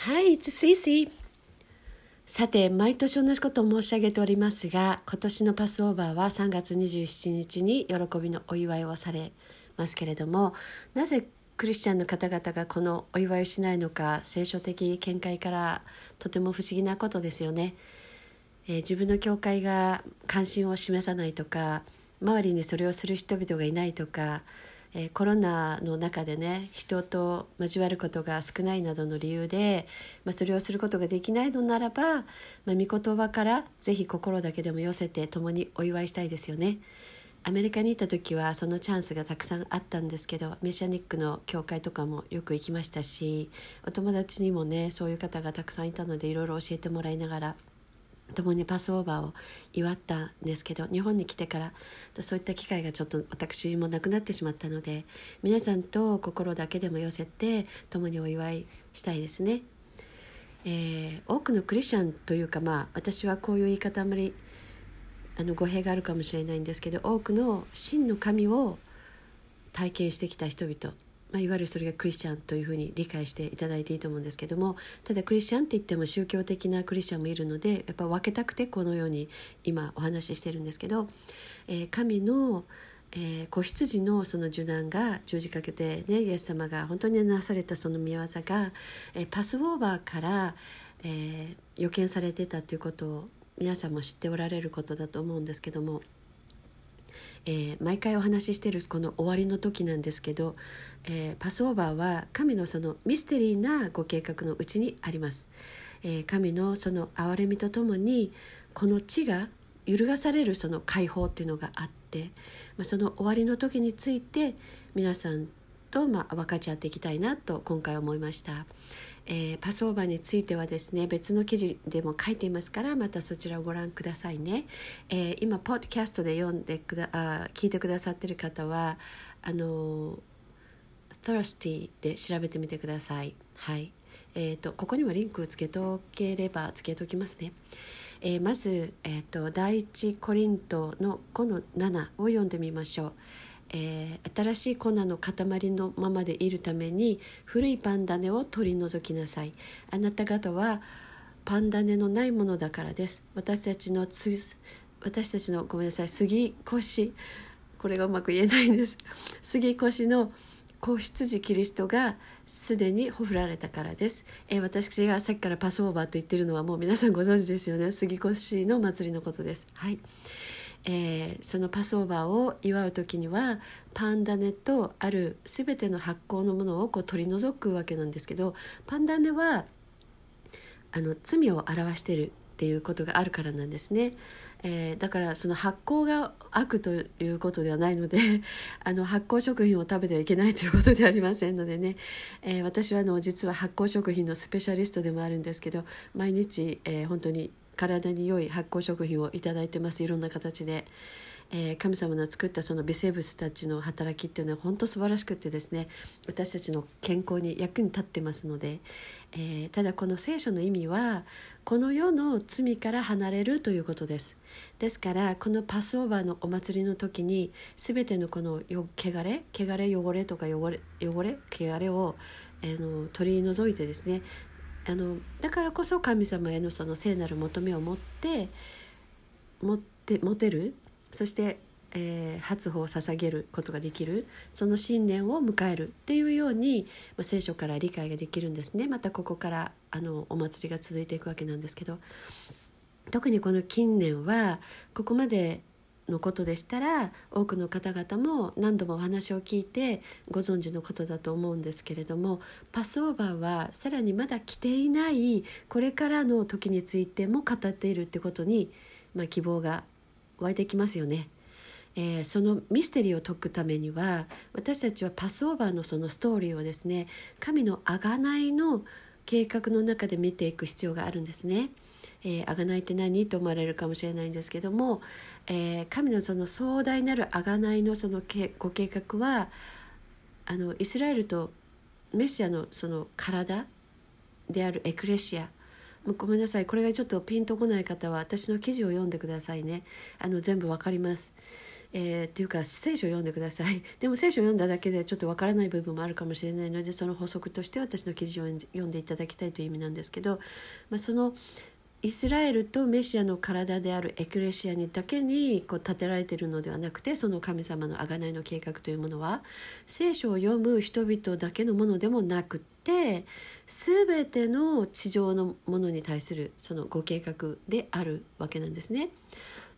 はい、It's Cici さて、毎年同じことを申し上げておりますが、今年のパスオーバーは3月27日に喜びのお祝いをされますけれども、なぜクリスチャンの方々がこのお祝いをしないのか、聖書的見解からとても不思議なことですよね。えー、自分の教会が関心を示さないとか、周りにそれをする人々がいないとか、えー、コロナの中でね人と交わることが少ないなどの理由で、まあ、それをすることができないのならば、まあ、御言葉からぜひ心だけでも寄せて共にお祝いしたいですよね。アメリカに行った時はそのチャンスがたくさんあったんですけどメシャニックの教会とかもよく行きましたしお友達にもねそういう方がたくさんいたのでいろいろ教えてもらいながら共にパスオーバーを祝ったんですけど日本に来てからそういった機会がちょっと私もなくなってしまったので皆さんと心だけでも寄せて共にお祝いしたいですね。えー、多くのクリスチャンというかまあ私はこういう言い方あんまりあの語弊があるかもしれないんですけど多くの真の神を体験してきた人々まあ、いわゆるそれがクリスチャンというふうに理解していただいていいと思うんですけどもただクリスチャンって言っても宗教的なクリスチャンもいるのでやっぱ分けたくてこのように今お話ししてるんですけど、えー、神の、えー、子羊のその受難が十字架けて、ね、イエス様が本当になされたその見業が、えー、パスオーバーから、え予見されてたということを皆さんも知っておられることだと思うんですけども。えー、毎回お話ししてるこの終わりの時なんですけど、えー、パスオーバーは神のそのミステリーなご計画のうちにあります、えー、神のその憐れみとともにこの地が揺るがされるその解放っていうのがあって、まあ、その終わりの時について皆さんとまあ分かち合っていきたいなと今回思いました。えー、パスオーバーについてはですね別の記事でも書いていますからまたそちらをご覧くださいね、えー、今ポッドキャストで読んでくだあ聞いてくださってる方はあの Thirsty で調べてみてください。はい。えーと、ここにもリンクをつけとければつけておきますね、えー、まず、えーと第一コリントの5の7を読んでみましょう。えー、新しい粉の塊のままでいるために古いパン種を取り除きなさい。あなた方はパン種のないものだからです。私たちのつ私たちのごめんなさい杉越。これがうまく言えないんです。杉越の子羊キリストがすでにほふられたからです、えー、私がさっきからパスオーバーと言ってるのはもう皆さんご存知ですよね。杉越の祭りのことです。はい。えー、そのパスオーバーを祝う時にはパンダネとある全ての発酵のものをこう取り除くわけなんですけどパンダネはあの罪を表しているっていうことがあるからなんですね、えー、だからその発酵が悪ということではないので あの発酵食品を食べてはいけないということではありませんのでね、えー、私はあの実は発酵食品のスペシャリストでもあるんですけど毎日、えー、本当に体に良い発酵食品をいただいてます。いろんな形で、えー、神様の作ったその微生物たちの働きっていうのは本当素晴らしくてですね。私たちの健康に役に立ってますので、えー、ただこの聖書の意味はこの世の罪から離れるということです。ですからこのパスオーバーのお祭りの時に全てのこの汚れ汚れ汚れとか汚れ汚れ汚れを、えー、の取り除いてですねあのだからこそ神様へのその聖なる求めを持って持って持てるそして、えー、初歩を捧げることができるその信念を迎えるっていうように、まあ、聖書から理解ができるんですね。またここからあのお祭りが続いていくわけなんですけど特にこの近年はここまでのことでしたら多くの方々も何度もお話を聞いてご存知のことだと思うんですけれどもパスオーバーはさらにまだ来ていないこれからの時についても語っているってことに、まあ、希望が湧いてきますよね。えー、そのミステリーを解くためには私たちはパスオーバーのそのストーリーをですね神の贖いの計画の中で見ていく必要があるんですね。えー、贖いって何？と思われるかもしれないんですけども、えー、神のその壮大なる贖いのそのご計画はあのイスラエルとメシアのその体であるエクレシア。ごめんなさい。これがちょっとピンとこない方は私の記事を読んでくださいね。あの全部わかります、えー、っていうか聖書を読んでください。でも聖書を読んだだけでちょっとわからない部分もあるかもしれないのでその補足として私の記事を読んでいただきたいという意味なんですけど、まあ、そのイスラエルとメシアの体であるエクレシアにだけにこう建てられているのではなくてその神様の贖いの計画というものは聖書を読む人々だけのものでもなくって全ての地上のものに対するそのご計画であるわけなんですね。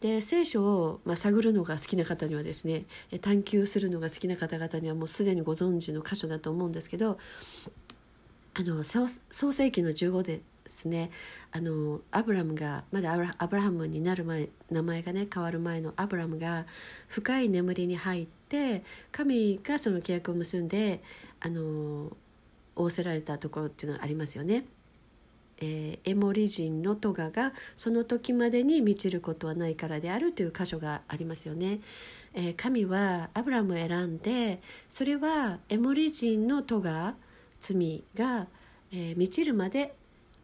で聖書を、まあ、探るのが好きな方にはですね探求するのが好きな方々にはもうすでにご存知の箇所だと思うんですけどあの創世紀の15でですねあのアブラムがまだアブラハムになる前名前がね変わる前のアブラムが深い眠りに入って神がその契約を結んであの仰せられたところっていうのはありますよね。えー、エモリ人のトガがその時までに満ちることはないからであるという箇所がありますよね。えー、神はアブラムを選んでそれはエモリ人のトガ罪が、えー、満ちるまで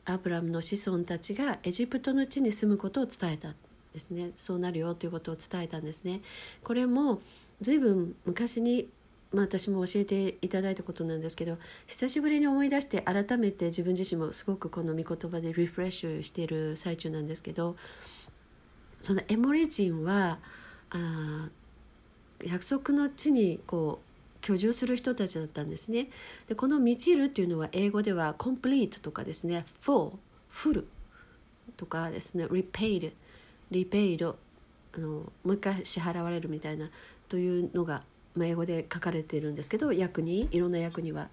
アブラムの子孫たちがエジプトの地に住むことを伝えたですねそうなるよということを伝えたんですね。これも随分昔にまあ、私も教えていただいたことなんですけど久しぶりに思い出して改めて自分自身もすごくこの御言葉でリフレッシュしている最中なんですけどそのエモリ人はあ約束の地にこう居住する人たちだったんですね。でこの「満ちる」っていうのは英語では「complete」とかですね「full」「フル」とかですね「repaid」「repaid」あのもう一回支払われるみたいなというのがまあ、英語で書かれているんですけど訳にいろんな訳には。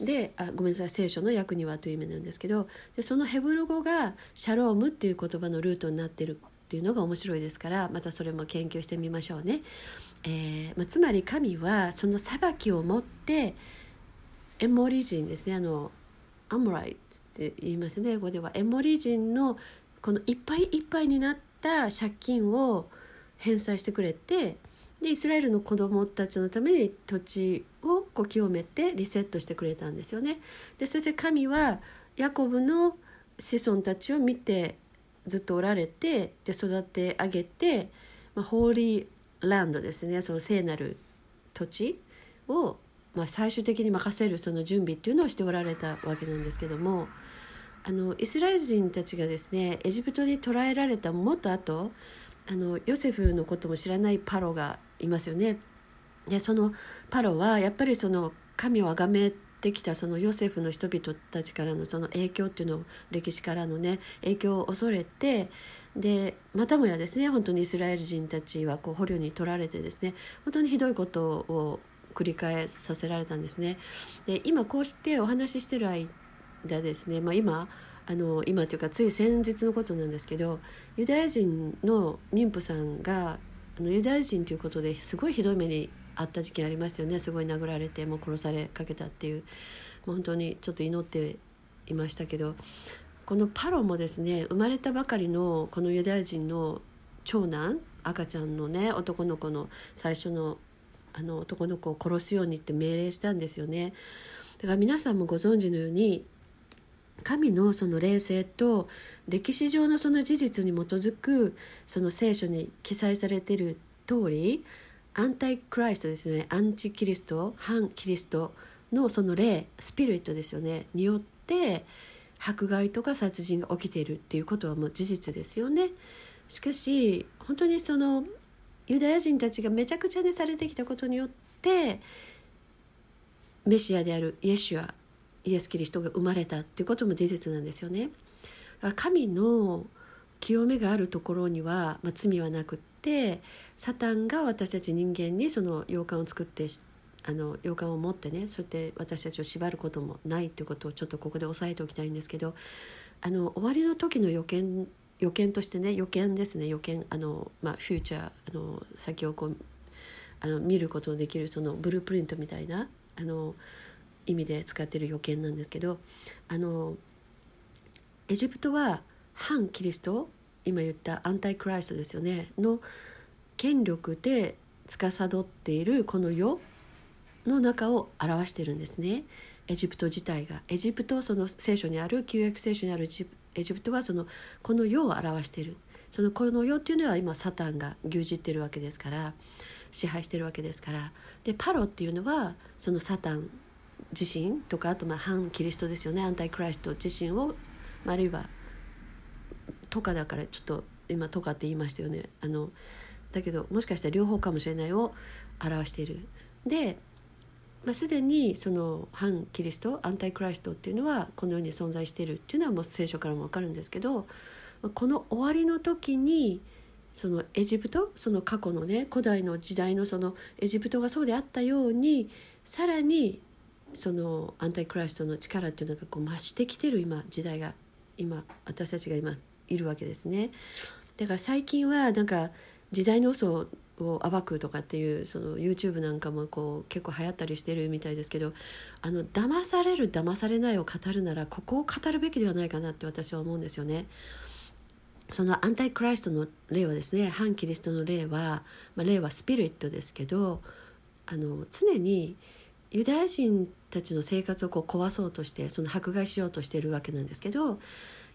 であごめんなさい聖書の訳にはという意味なんですけどでそのヘブル語がシャロームっていう言葉のルートになってるっていうのが面白いですからまたそれも研究してみましょうね。えーまあ、つまり神はその裁きをもってエモリ人ですねあのアモライって言いますね英語ではエモリ人のこのいっぱいいっぱいになった借金を返済してくれてでイスラエルの子供たちのために土地をこう清めてリセットしてくれたんですよね。でそして神はヤコブの子孫たちを見てずっとおられてで育て上げて、まあ、ホーリーランドですねその聖なる土地を、まあ、最終的に任せるその準備っていうのをしておられたわけなんですけどもあのイスラエル人たちがですねエジプトに捕らえられたもっと後あのヨセフのことも知らないパロがいますよね。でそのパロはやっぱりその神を崇めてきたそのヨセフの人々たちからのその影響っていうのを歴史からのね影響を恐れてでまたもやですね本当にイスラエル人たちはこう捕虜に取られてですね本当にひどいことを繰り返させられたんですね。で今こうしてお話ししてる間ですね、まあ、今あの今というかつい先日のことなんですけどユダヤ人の妊婦さんがあのユダヤ人ということですごいひどい目にあった時期ありましたよねすごい殴られてもう殺されかけたっていうもう本当にちょっと祈っていましたけどこのパロもですね生まれたばかりのこのユダヤ人の長男赤ちゃんのね男の子の最初のあの男の子を殺すようにって命令したんですよね。だから皆さんもご存知のように神のその霊性と歴史上のその事実に基づくその聖書に記載されている通りアンタイクライストですねアンチキリスト反キリストのその霊スピリットですよねによって迫害とか殺人が起きているっていうことはもう事実ですよね。しかし本当にそのユダヤ人たちがめちゃくちゃにされてきたことによってメシアであるイエシュアイエス・キリストが生まれたっていうことも事実なんですよね。神の清めがあるところには、まあ、罪はなくってサタンが私たち人間にその洋館を作ってあの洋館を持ってねそうやって私たちを縛ることもないということをちょっとここで押さえておきたいんですけどあの終わりの時の予見予見としてね予見ですね。予見あの、まあ、フューチャーあの先をこうあの見ることのできるそのブループリントみたいなあの意味で使ってる予見なんですけどあのエジプトは反キリスト今言ったアンタイクライストですよね。の権力で司っているこの世の中を表してるんですね。エジプト自体が。エジプトはその聖書にある。旧約聖書にあるエジプトはそのこの世を表している。そのこの世っていうのは今サタンが牛耳ってるわけですから。支配してるわけですから。でパロっていうのはそのサタン自身とかあとまあ反キリストですよね。アンタイクライスト自身を、あるいはとかだからちょっと今とかって言いましたよねあのだけどもしかしたら両方かもしれないを表している。で、まあ、すでにその反キリストアンタイクライストっていうのはこの世に存在しているっていうのはもう聖書からも分かるんですけどこの終わりの時にそのエジプトその過去のね古代の時代のそのエジプトがそうであったようにさらにそのアンタイクライストの力っていうのがこう増してきてる今時代が今私たちが今いるわけですね。だから最近はなんか時代の嘘を暴くとかっていうその YouTube なんかもこう結構流行ったりしてるみたいですけどあの騙される騙されないを語るならここを語るべきではないかなって私は思うんですよね。そのアンタイクライストの例はですね反キリストの例は、まあ、例はスピリットですけどあの常にユダヤ人たちの生活をこう壊そうとしてその迫害しようとしてるわけなんですけど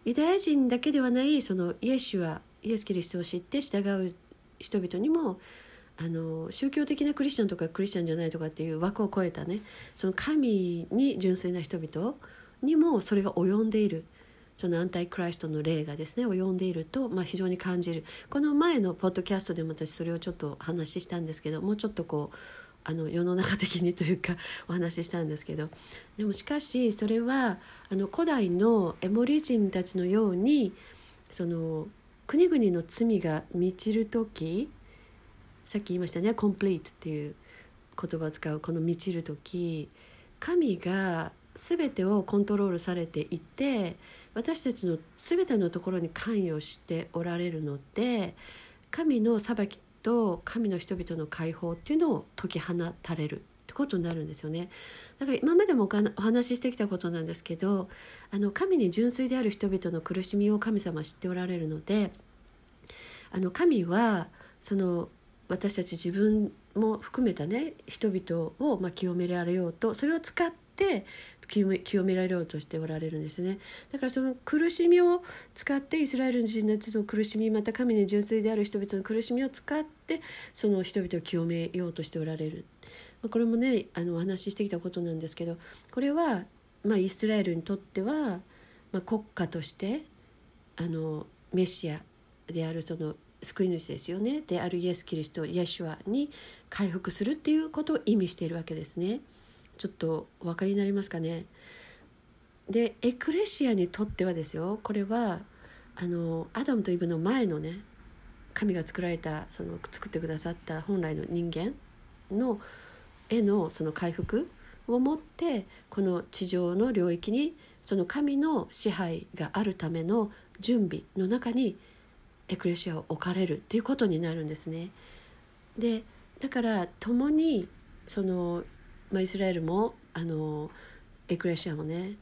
ユダヤ人だけではないそのイエスはイエス・キリストを知って従う人々にもあの宗教的なクリスチャンとかクリスチャンじゃないとかっていう枠を超えたねその神に純粋な人々にもそれが及んでいるそのアンタイクライストの例がですね及んでいると、まあ、非常に感じる。この前のポッドキャストでも私それをちょっと話したんですけどもうちょっとこうあの世の中的にというかお話ししたんですけど。でもしかしそれはあの古代のエモリ人たちのようにその国々の罪が満ちる時さっき言いましたね「コンプリート」っていう言葉を使うこの満ちる時神が全てをコントロールされていて私たちの全てのところに関与しておられるので神の裁きと神の人々の解放っていうのを解き放たれるってことになるんですよね。だから今までもお話ししてきたことなんですけどあの神に純粋である人々の苦しみを神様は知っておられるのであの神はその私たち自分も含めたね人々をま清められようとそれを使って清め清められようとしておられるんですね。だからその苦しみを使ってイスラエル人のその苦しみまた神に純粋である人々の苦しみを使ってその人々を清めようとしておられる。これもねあのお話ししてきたことなんですけどこれは、まあ、イスラエルにとっては、まあ、国家としてあのメシアであるその救い主ですよね。であるイエス・キリストイエシュアに回復するっていうことを意味しているわけですね。ちょっとお分かりになりますかね。でエクレシアにとってはですよこれはあのアダムとイブの前のね神が作られたその作ってくださった本来の人間のへのその回復をもってこの地上の領域にその神の支配があるための準備の中にエクレシアを置かれるっていうことになるんですね。でだから共にその、まあ、イスラエルもあのエクレシアもね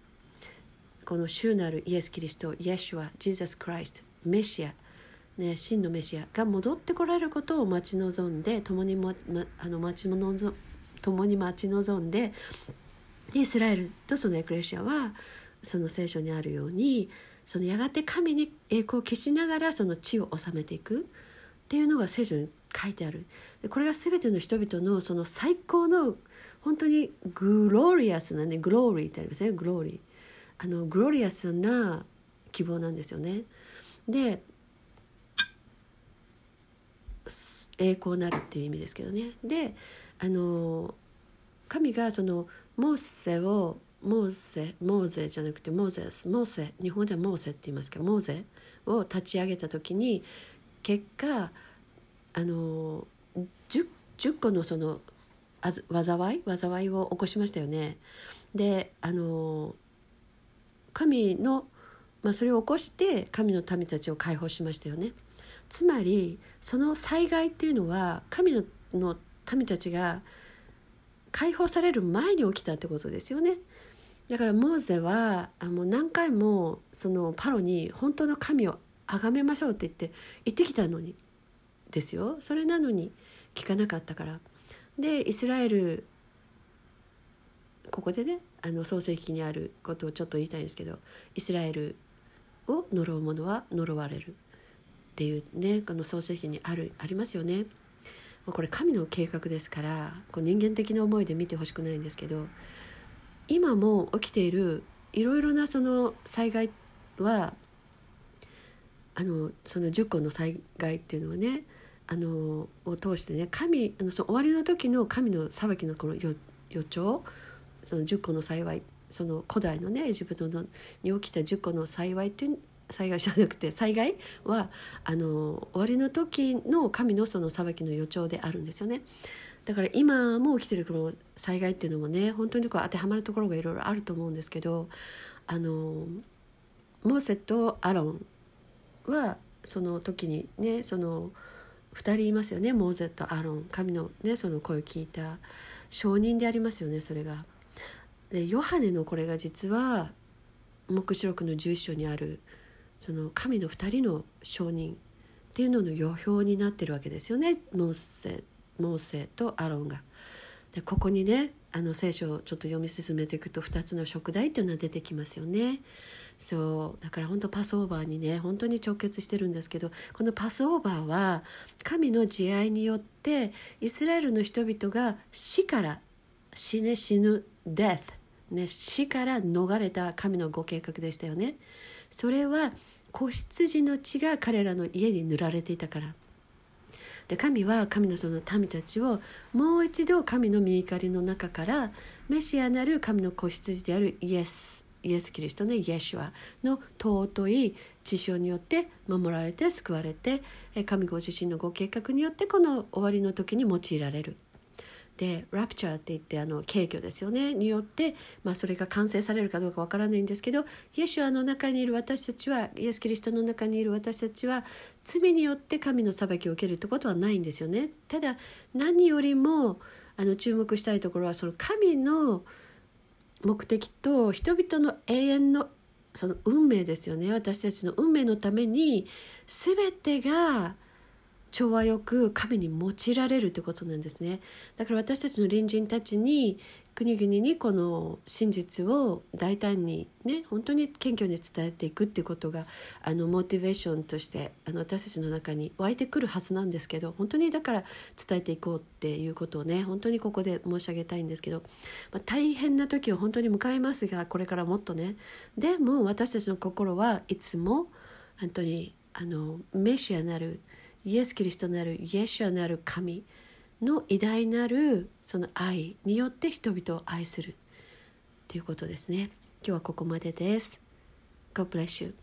この主なるイエス・キリストイエシュアジーザス・クライストメシアね、真のメシアが戻ってこられることを待ち望んで共にま、ま、あの待ち望共に待ち望んででイスラエルとそのエクレシアはその聖書にあるようにそのやがて神に栄光を消しながらその地を治めていく。っていうのが聖書に書いてある。これが全ての人々のその最高の本当にグロリアスなねグローリーってありますね。グローリー。あのグロリアスな希望なんですよね。で栄光なるっていう意味ですけどね。であの神がそのモーセをモーゼモーゼじゃなくてモーゼスモーセ日本ではモーセって言いますけどモーゼを立ち上げた時に結果あの 10, 10個のその災い？災いを起こしましたよね。であの神の、まあ、それを起こして神の民たちを解放しましたよね。つまりその災害っていうのは神のの民たちが解放される前に起きたってことですよね。だからモーゼはあもう何回もそのパロに本当の神を崇めましょうって言って言ってきたのにですよそれなのに聞かなかったからでイスラエルここでねあの創世記にあることをちょっと言いたいんですけどイスラエルを呪う者は呪われるっていうねこの創世記にあるありますよね。これ神の計画ですからこう人間的な思いで見てほしくないんですけど今も起きているいろいろなその災害はあのその10個の災害っていうのはねあのを通してね神あのその終わりの時の神の裁きのこの予予兆その10個の幸いその古代のねエジプトのに起きた10個の幸いっていう災害じゃなくて災害はあの終わりの時の神のその裁きの予兆であるんですよね。だから今も起きてるこの災害っていうのもね本当にこう当てはまるところがいろいろあると思うんですけどあのモーセとアロンはその時にねその2人いますよねモーゼとアロン神のねその声を聞いた証人でありますよねそれが。でヨハネのこれが実は黙示録の11章にあるその神の2人の証人っていうのの予表になってるわけですよねモーセモーセとアロンが。でここにねあの聖書をちょっと読み進めていくと2つの食材っていうのは出てきますよね。そうだから本当パスオーバーにね本当に直結してるんですけどこのパスオーバーは神の慈愛によってイスラエルの人々が死から死ね死ぬ death、ね、死から逃れた神のご計画でしたよね。それは子羊の血が彼らの家に塗られていたからで神は神のその民たちをもう一度神の御怒りの中からメシアなる神の子羊であるイエスイエス・キリストねイエシュアの尊い血潮によって守られて救われて神ご自身のご計画によってこの終わりの時に用いられるでラプチャーって言ってあの軽挙ですよねによって、まあ、それが完成されるかどうかわからないんですけどイエシュアの中にいる私たちはイエス・キリストの中にいる私たちは罪によって神の裁きを受けるってことはないんですよね。ただ何よりもあの注目したいところはその神の目的と人々の永遠のその運命ですよね。私たちの運命のために全てが調和よく神に用いられるということなんですね。だから私たちの隣人たちに国々にこの真実を大胆にね本当に謙虚に伝えていくっていうことがあのモチベーションとしてあの私たちの中に湧いてくるはずなんですけど本当にだから伝えていこうっていうことをね本当にここで申し上げたいんですけど、まあ、大変な時を本当に迎えますがこれからもっとね。でも私たちの心はいつも本当にあのメシアなるイエス・キリストなるイエシュアなる神の偉大なるその愛によって人々を愛するということですね。今日はここまでです。God bless you.